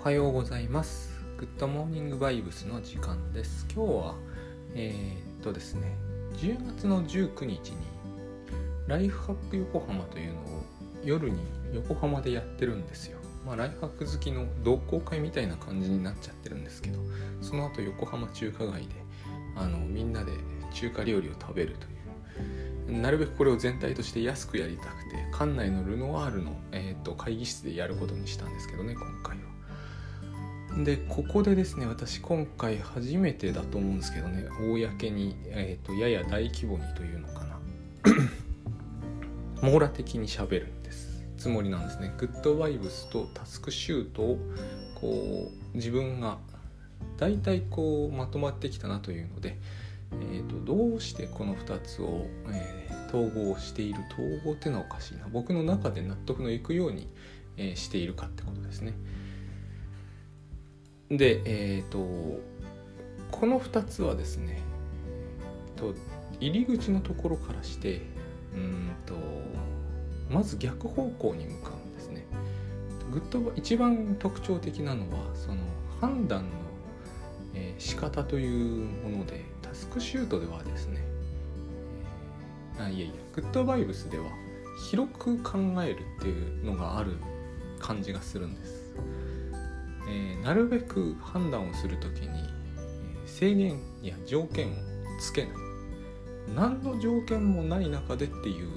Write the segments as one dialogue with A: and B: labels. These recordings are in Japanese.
A: おはようございます。グッドモーニングバイブスの時間です。今日はえー、っとですね10月の19日にライフハック横浜というのを夜に横浜でやってるんですよ。まあライフハック好きの同好会みたいな感じになっちゃってるんですけどその後横浜中華街であのみんなで中華料理を食べるという。なるべくこれを全体として安くやりたくて館内のルノワールの、えーと、と会議室でやることにしたんですけどね今回は。でここでですね私今回初めてだと思うんですけどね公に、えーと、やや大規模にというのかな。網羅的にしゃべるんです。つもりなんですね。グッドバイブスとタスクシュートをこう自分が大体こうまとまってきたなというので、えーと、どうしてこの2つを、えー、統合している統合っていうのはおかしいな。僕の中で納得のいくように、えー、しているかってことですね。でえっ、ー、とこの2つはですねと入り口のところからしてうんとまず逆方向に向かうんですね。ぐっと一番特徴的なのはその判断の、えー、仕方というものでタスクシュートではですね、えー、あいやいやグッドバイブスでは広く考えるっていうのがある感じがするんです。えー、なるべく判断をする時に、え、制限や条件をつけない。何の条件もない中でっていう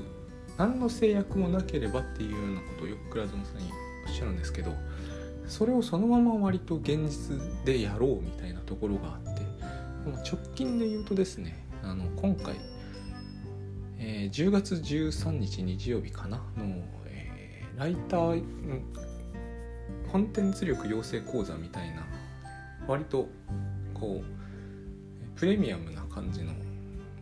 A: 何の制約もなければっていうようなことをよく倉園さんにおっしゃるんですけどそれをそのまま割と現実でやろうみたいなところがあって直近で言うとですねあの今回、えー、10月13日日曜日かなの、えー、ライターコンテンツ力養成講座みたいな割とこうプレミアムな感じの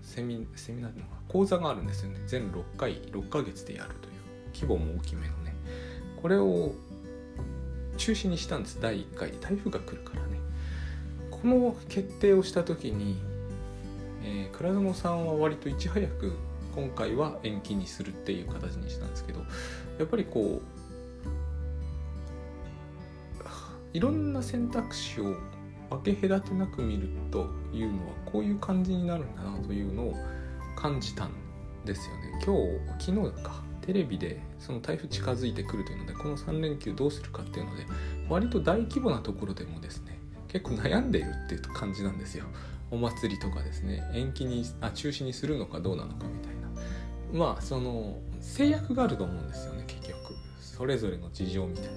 A: セミセミナーの講座があるんですよね。全6回6ヶ月でやるという規模も大きめのね。これを中止にしたんです。第1回台風が来るからね。この決定をした時に、えー、倉園さんは割といち早く今回は延期にするっていう形にしたんですけどやっぱりこういろんな選択肢を分け隔てなく見るというのはこういう感じになるんだなというのを感じたんですよね。今日昨日か。テレビでその台風近づいてくるというのでこの3連休どうするかっていうので割と大規模なところでもですね結構悩んでいるっていう感じなんですよ。お祭りとかですね。延期にあ中止にするのかどうなのかみたいな。まあその制約があると思うんですよね結局。それぞれの事情みたいな。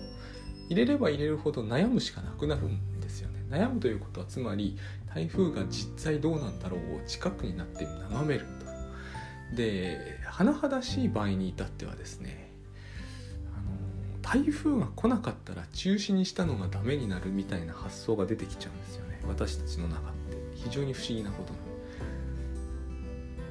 A: 入れれば入れるほど悩むしかなくなるんですよね。悩むということはつまり台風が実際どうなんだろうを近くになって眺めると。で甚だしい場合に至ってはですねあの台風が来なかったら中止にしたのがダメになるみたいな発想が出てきちゃうんですよね。私たちの中って。非常に不思議なこと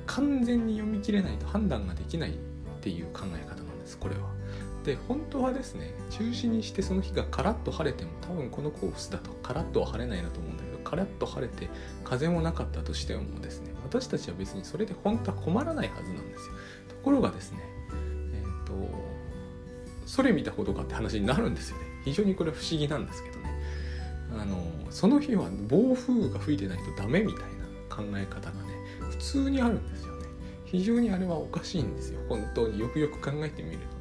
A: 完全に読み切れないと判断ができないっていう考え方なんですこれは。で本当はですね中止にしてその日がカラッと晴れても多分このコースだとカラッとは晴れないなと思うんだけどカラッと晴れて風もなかったとしてもですね私たちは別にそれで本当は困らないはずなんですよ。ところがですねえっ、ー、とそれ見たことかって話になるんですよね。非常にこれは不思議なんですけどね。あのその日は暴風雨が吹いてないとダメみたいな考え方がね普通にあるんですよね。非常にあれはおかしいんですよ。本当によくよく考えてみると。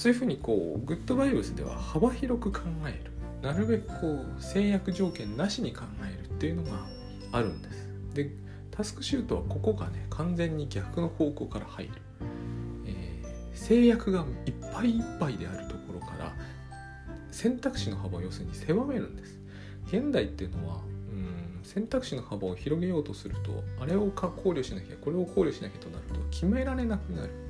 A: そういうふうにこうグッドバイブスでは幅広く考える。なるべくこう制約条件なしに考えるっていうのがあるんです。でタスクシュートはここがね完全に逆の方向から入る、えー、制約がいっぱいいっぱいであるところから選択肢の幅を要するに狭めるんです。現代っていうのはうん選択肢の幅を広げようとするとあれを考慮しなきゃこれを考慮しなきゃとなると決められなくなる。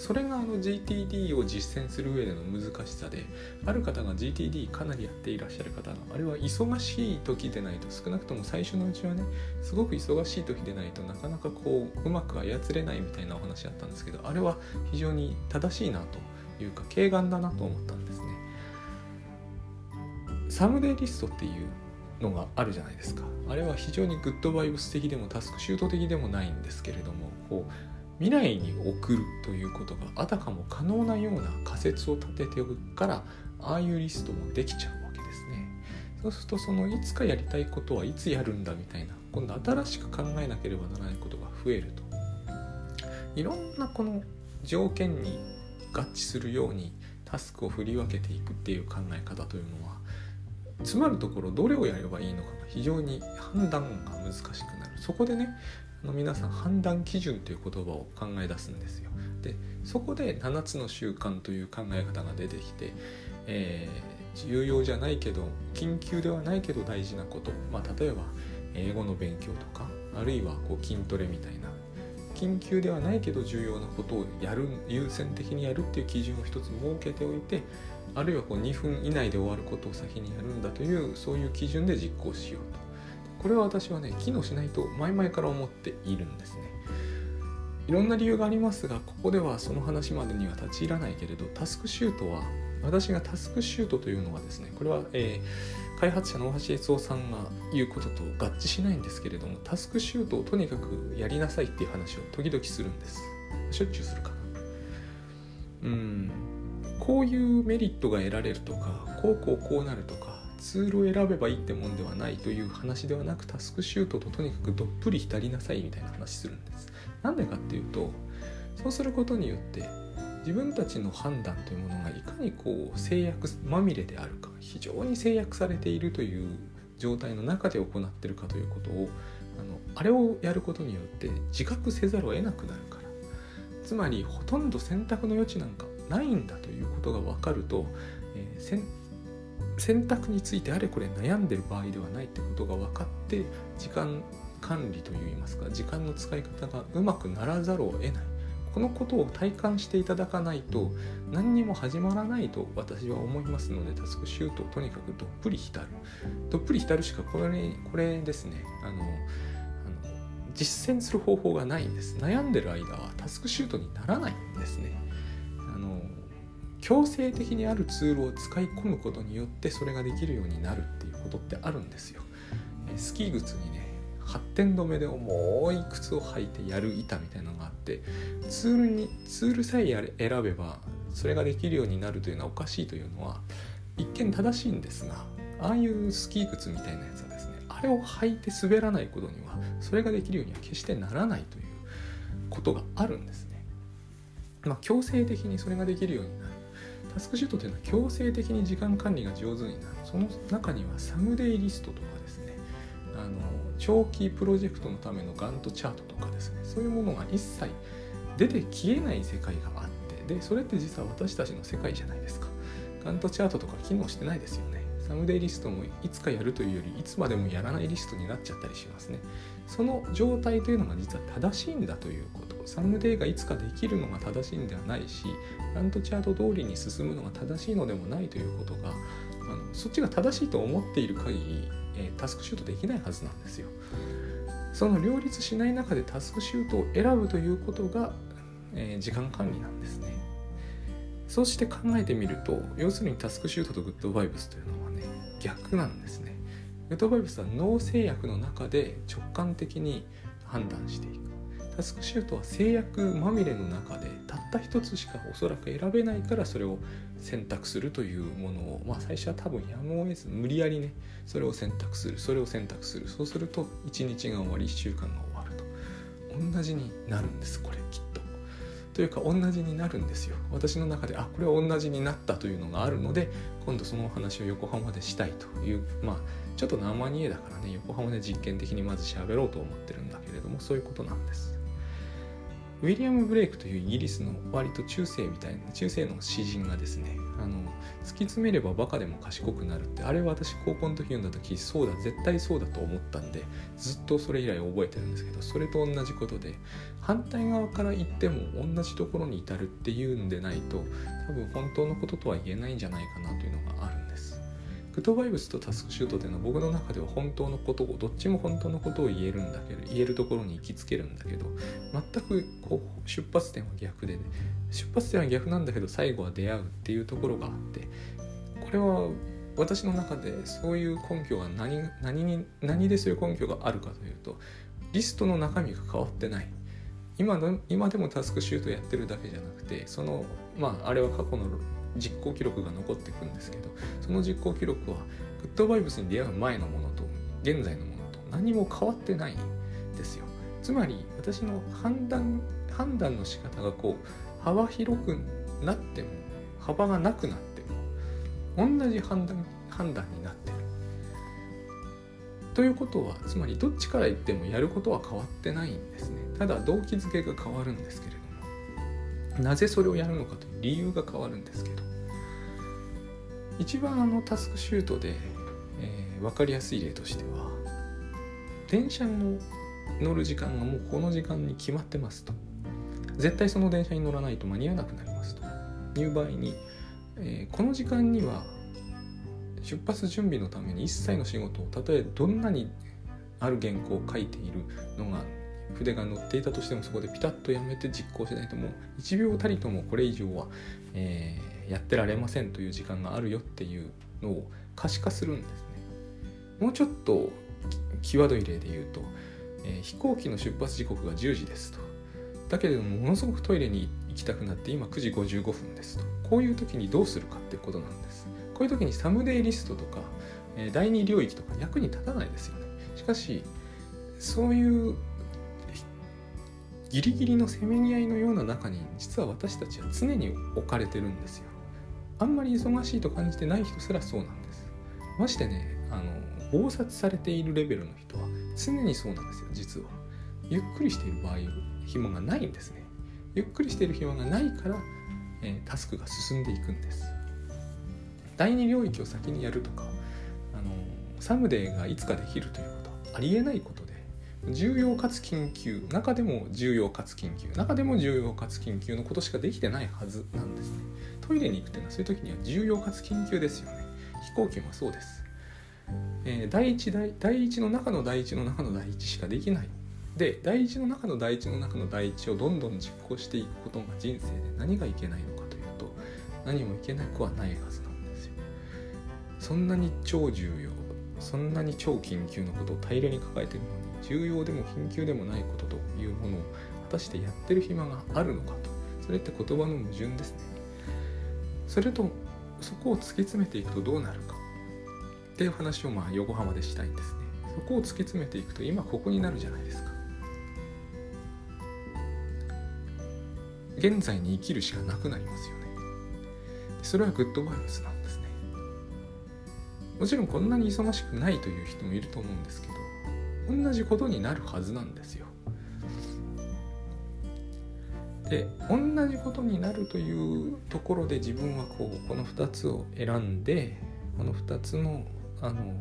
A: それがあの GTD を実践する上での難しさである方が GTD かなりやっていらっしゃる方があれは忙しい時でないと少なくとも最初のうちはねすごく忙しい時でないとなかなかこううまく操れないみたいなお話あったんですけどあれは非常に正しいなというか軽眼だなと思ったんですね。サムデイリストっていうのがあるじゃないですか。あれは非常にグッドバイブス的でもタスクシュート的でもないんですけれどもこう未来に送るということがあたかも可能なような仮説を立てておくからああいうリストもできちゃうわけですね。そうするとそのいつかやりたいことはいつやるんだみたいな今度新しく考えなければならないことが増えると。いろんなこの条件に合致するようにタスクを振り分けていくっていう考え方というのはつまるところどれをやればいいのかが非常に判断が難しくなる。そこでねの皆さん判断基準という言葉を考え出すんですよ。でそこで7つの習慣という考え方が出てきて、えー、重要じゃないけど緊急ではないけど大事なこと、まあ、例えば英語の勉強とかあるいはこう筋トレみたいな。緊急ではないけど重要なことをやる優先的にやるっていう基準を一つ設けておいてあるいはこう2分以内で終わることを先にやるんだというそういう基準で実行しようと。これは私はね機能しないと前々から思っているんですね。いろんな理由がありますがここではその話までには立ち入らないけれどタスクシュートは私がタスクシュートというのはですねこれは、えー、開発者の大橋悦夫さんが言うことと合致しないんですけれどもタスクシュートをとにかくやりなさいっていう話を時々するんです。しょっちゅうするかな。うん。こういうメリットが得られるとかこうこうこうなるとかツールを選べばいいってもんではないという話ではなくタスクシュートととにかくどっぷり浸りなさいみたいな話するんです。なんでかっていうとそうすることによって自分たちの判断というものがいかにこう制約まみれであるか非常に制約されているという状態の中で行っているかということをあのあれをやることによって自覚せざるを得なくなるからつまりほとんど選択の余地なんかないんだということが分かると、えー、選択についてあれこれ悩んでる場合ではないってことが分かって時間管理といいますか時間の使い方がうまくならざるを得ない。このことを体感していただかないと何にも始まらないと私は思いますのでタスクシュートとにかくどっぷり浸る。どっぷり浸るしかこれこれですね。あの実践する方法がないんです。悩んでる間はタスクシュートにならないんですね。強制的にあるツールを使い込むことによってそれができるようになるっていうことってあるんですよスキー靴にね発展止めで重い靴を履いてやる板みたいなのがあってツールにツールさえ選べばそれができるようになるというのはおかしいというのは一見正しいんですがああいうスキー靴みたいなやつはですねあれを履いて滑らないことにはそれができるようには決してならないということがあるんですね。まあ、強制的にそれができるようになる。タスクシュートというのは強制的に時間管理が上手になる。その中にはサムデイリストとかですね、あの長期プロジェクトのためのガントチャートとかですね、そういうものが一切出て消えない世界があって、で、それって実は私たちの世界じゃないですか。ガントチャートとか機能してないですよね。サムデイリストもいつかやるというよりいつまでもやらないリストになっちゃったりしますねその状態というのが実は正しいんだということサムデイがいつかできるのが正しいんではないしラントチャート通りに進むのが正しいのでもないということがあのそっちが正しいと思っている限り、えー、タスクシュートできないはずなんですよその両立しない中でタスクシュートを選ぶということが、えー、時間管理なんですねそうして考えてみると要するにタスクシュートとグッドバイブスというのはね逆なんですね。グッドバイブスは脳制約の中で直感的に判断していく。タスクシュートは制約まみれの中でたった一つしかおそらく選べないからそれを選択するというものをまあ最初は多分やむを得ず無理やりね。それを選択する。それを選択する。そうすると1日が終わり1週間が終わると。同じになるんです。これきっと。というか同じになるんですよ私の中であこれは同じになったというのがあるので今度そのお話を横浜でしたいというまあちょっと生煮えだからね横浜で実験的にまず喋ろうと思ってるんだけれどもそういうことなんです。ウィリアム・ブレイクというイギリスの割と中世みたいな中世の詩人がですねあの突き詰めればバカでも賢くなるってあれは私高校の時読んだ時そうだ絶対そうだと思ったんでずっとそれ以来覚えてるんですけどそれと同じことで反対側から言っても同じところに至るっていうんでないと多分本当のこととは言えないんじゃないかなというのがあるんです。グッドバイブスとタスクシュートっていうのは僕の中では本当のことをどっちも本当のことを言えるんだけど言えるところに行きつけるんだけど全くこう出発点は逆で、ね、出発点は逆なんだけど最後は出会うっていうところがあってこれは私の中でそういう根拠が何何に何でそういう根拠があるかというとリストの中身が変わってない。今の今でもタスクシュートやってるだけじゃなくてそのまああれは過去の実行記録が残っていくんですけどその実行記録はグッドバイブスに出会う前のものと現在のものと何も変わってないんですよ。つまり私の判断判断の仕方がこう幅広くなっても幅がなくなっても同じ判断判断になってる。ということはつまりどっちから言ってもやることは変わってないんですね。ただ動機づけが変わるんですけれどなぜそれをやるのかという理由が変わるんですけど一番あのタスクシュートで、えー、分かりやすい例としては電車の乗る時間がもうこの時間に決まってますと。絶対その電車に乗らないと間に合わなくなりますと。いう場合に、えー、この時間には出発準備のために一切の仕事をたとえどんなにある原稿を書いているのが筆が乗っていたとしてもそこでピタッとやめて実行しないともう1秒たりともこれ以上は、えー、やってられませんという時間があるよっていうのを可視化するんですね。もうちょっと際どい例で言うと、えー、飛行機の出発時刻が10時ですと。だけれどもものすごくトイレに行きたくなって今9時55分ですと。こういう時にどうするかってことなんです。こういう時にサムデイリストとか、えー、第二領域とか役に立たないですよね。しかしそういうギリギリのせめぎ合いのような中に実は私たちは常に置かれてるんですよ。あんまり忙しいと感じてない人すらそうなんです。ましてねあの暴殺されているレベルの人は常にそうなんですよ実は。ゆっくりしている場合暇がないんですね。ゆっくりしている暇がないから、えー、タスクが進んでいくんです。第二領域を先にやるとかあのサムデーがいつかできるということはありえないこと重要かつ緊急中でも重要かつ緊急中でも重要かつ緊急のことしかできてないはずなんですね。トイレに行くっていうのはそういう時には重要かつ緊急ですよね。飛行機もそうです、えー、第一第第一の中の第一の中の第一しかできない。で第一の中の第一の中の第一をどんどん実行していくことが人生で何がいけないのかというと何もいけなくはないはずなんですよ。そんなに超重要そんなに超緊急のことを大量に抱えてるのに重要でも緊急でもないことというものを果たしてやってる暇があるのかと。それって言葉の矛盾ですね。それとそこを突き詰めていくとどうなるか。っていう話をまあ横浜でしたいんですね。そこを突き詰めていくと今ここになるじゃないですか。現在に生きるしかなくなりますよね。それはグッドバイブスなんですね。もちろんこんなに忙しくないという人もいると思うんですけど同じことになるはずなんですよ。で同じことになるというところで自分はこうこの2つを選んでこの2つのあの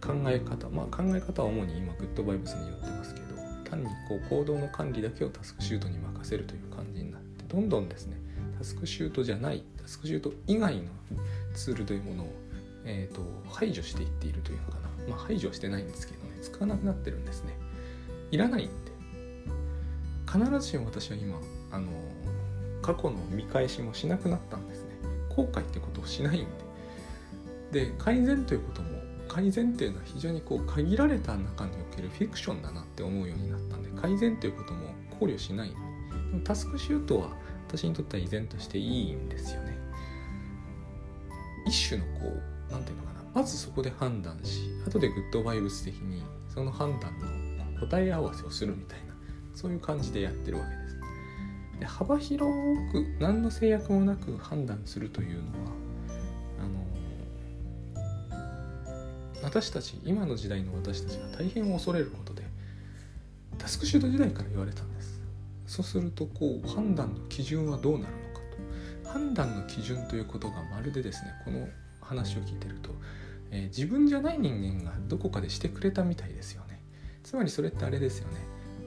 A: 考え方まあ考え方は主に今グッドバイブスによってますけど単にこう行動の管理だけをタスクシュートに任せるという感じになってどんどんですねタスクシュートじゃないタスクシュート以外のツールというものを、えーと、排除していっているというのかなまあ排除してないんですけど使わなくなってるんですね。いらないんで必ずしも私は今あの過去の見返しもしなくなったんですね。後悔ってことをしないんで。で改善ということも改善っていうのは非常にこう限られた中におけるフィクションだなって思うようになったんで改善ということも考慮しないで。もタスクシュートは私にとっては依然としていいんですよね。一種のこう何て言うのかな。まずそこで判断し後でグッドバイブス的にその判断の答え合わせをするみたいなそういう感じでやってるわけです。で幅広く何の制約もなく判断するというのはあの私たち今の時代の私たちが大変恐れることでタスクシュート時代から言われたんです。そうするとこう判断の基準はどうなるのかと判断の基準ということがまるでですねこの話を聞いてるとえー、自分じゃない人間がどこかでしてくれたみたいですよね。つまりそれってあれですよね。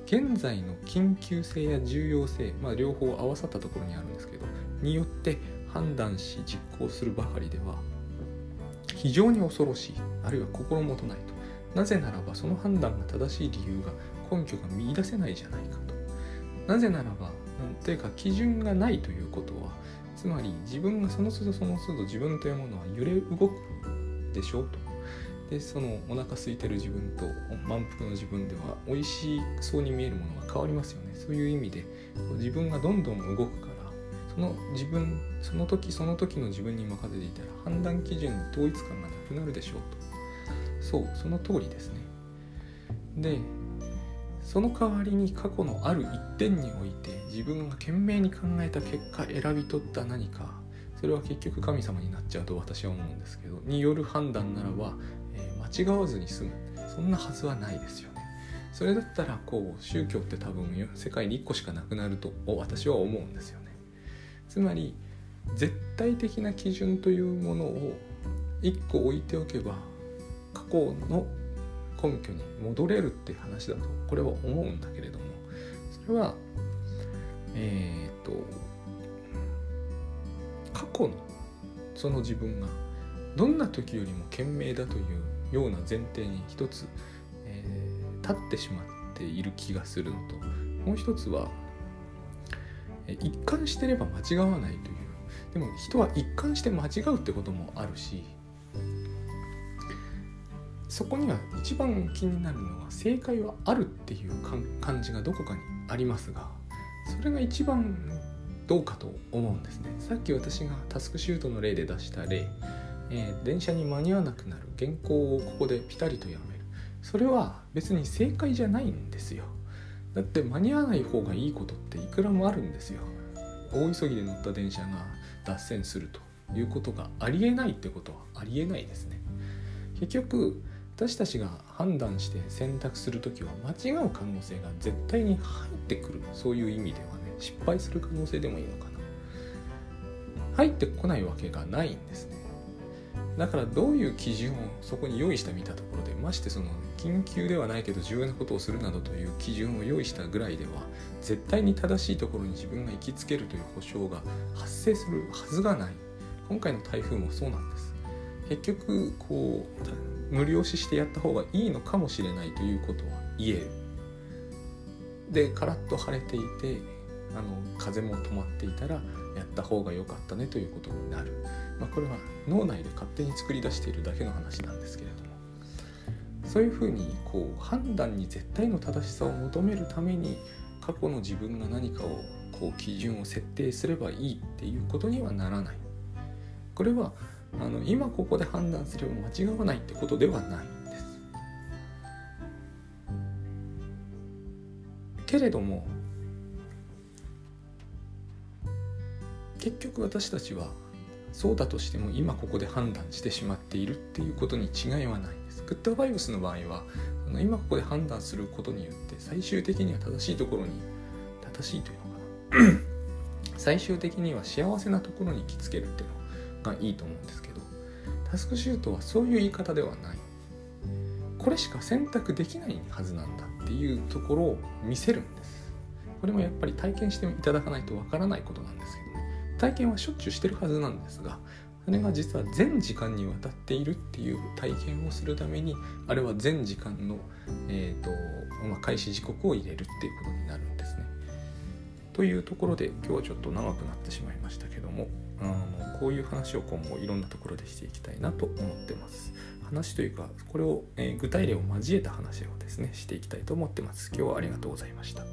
A: 現在の緊急性や重要性、まあ、両方合わさったところにあるんですけどによって判断し実行するばかりでは非常に恐ろしいあるいは心もとないと。なぜならばその判断が正しい理由が根拠が見いだせないじゃないかと。なぜならばというか基準がないということはつまり自分がその都度その都度自分というものは揺れ動くでしょ？と。でそのお腹空いてる自分と満腹の自分では美味しそうに見えるものが変わりますよね。そういう意味で自分がどんどん動くからその自分その時その時の自分に任せていたら判断基準に統一感がなくなるでしょう。と。そうその通りですね。でその代わりに過去のある一点において自分が懸命に考えた結果選び取った何かそれは結局神様になっちゃうと私は思うんですけどによる判断ならば、えー、間違わずに済む。そんなはずはないですよね。それだったらこう宗教って多分世界に1個しかなくなると私は思うんですよね。つまり絶対的な基準というものを1個置いておけば過去の根拠に戻れるって話だとこれは思うんだけれども。それはえっ、と過去のその自分がどんな時よりも賢明だというような前提に一つ、えー、立ってしまっている気がするのともう一つは一貫してれば間違わないという。でも人は一貫して間違うってこともあるしそこには一番気になるのは正解はあるっていう感じがどこかにありますがそれが一番どうかと思うんですね。さっき私がタスクシュートの例で出した例、えー、電車に間に合わなくなる原稿をここでピタリとやめる。それは別に正解じゃないんですよ。だって間に合わない方がいいことっていくらもあるんですよ。大急ぎで乗った電車が脱線するということがありえないってことはありえないですね。結局私たちが判断して選択する時は間違う可能性が絶対に入ってくる。そういう意味ではね。失敗する可能性でもいいのかな。入ってこないわけがないんですね。だからどういう基準をそこに用意してみたところでましてその緊急ではないけど重要なことをするなどという基準を用意したぐらいでは絶対に正しいところに自分が行きつけるという保証が発生するはずがない。今回の台風もそうなんです。結局こう無理押ししてやった方がいいのかもしれないということは言える。でカラッと晴れていてあの風も止まっていたらやった方が良かったねということになる、まあ、これは脳内で勝手に作り出しているだけの話なんですけれども。そういうふうにこう判断に絶対の正しさを求めるために過去の自分が何かをこう基準を設定すればいいっていうことにはならない。これはあの今ここで判断すれば間違わないってことではないんです。けれども結局私たちはそうだとしても今ここで判断してしまっているっていうことに違いはないです。グッドバイブスの場合は今ここで判断することによって最終的には正しいところに正しいというのかな。最終的には幸せなところに行きつけるっていうのがいいと思うんですけどタスクシュートはそういう言い方ではない。これしか選択できないはずなんだっていうところを見せるんです。これもやっぱり体験していただかないとわからないことなんですけど。体験はしょっちゅうしてるはずなんですがそれが実は全時間にわたっているっていう体験をするためにあれは全時間の、えーとまあ、開始時刻を入れるっていうことになるんですね。というところで今日はちょっと長くなってしまいましたけどもあのこういう話を今後いろんなところでしていきたいなと思ってます。話というかこれを、えー、具体例を交えた話をですねしていきたいと思ってます。今日はありがとうございました。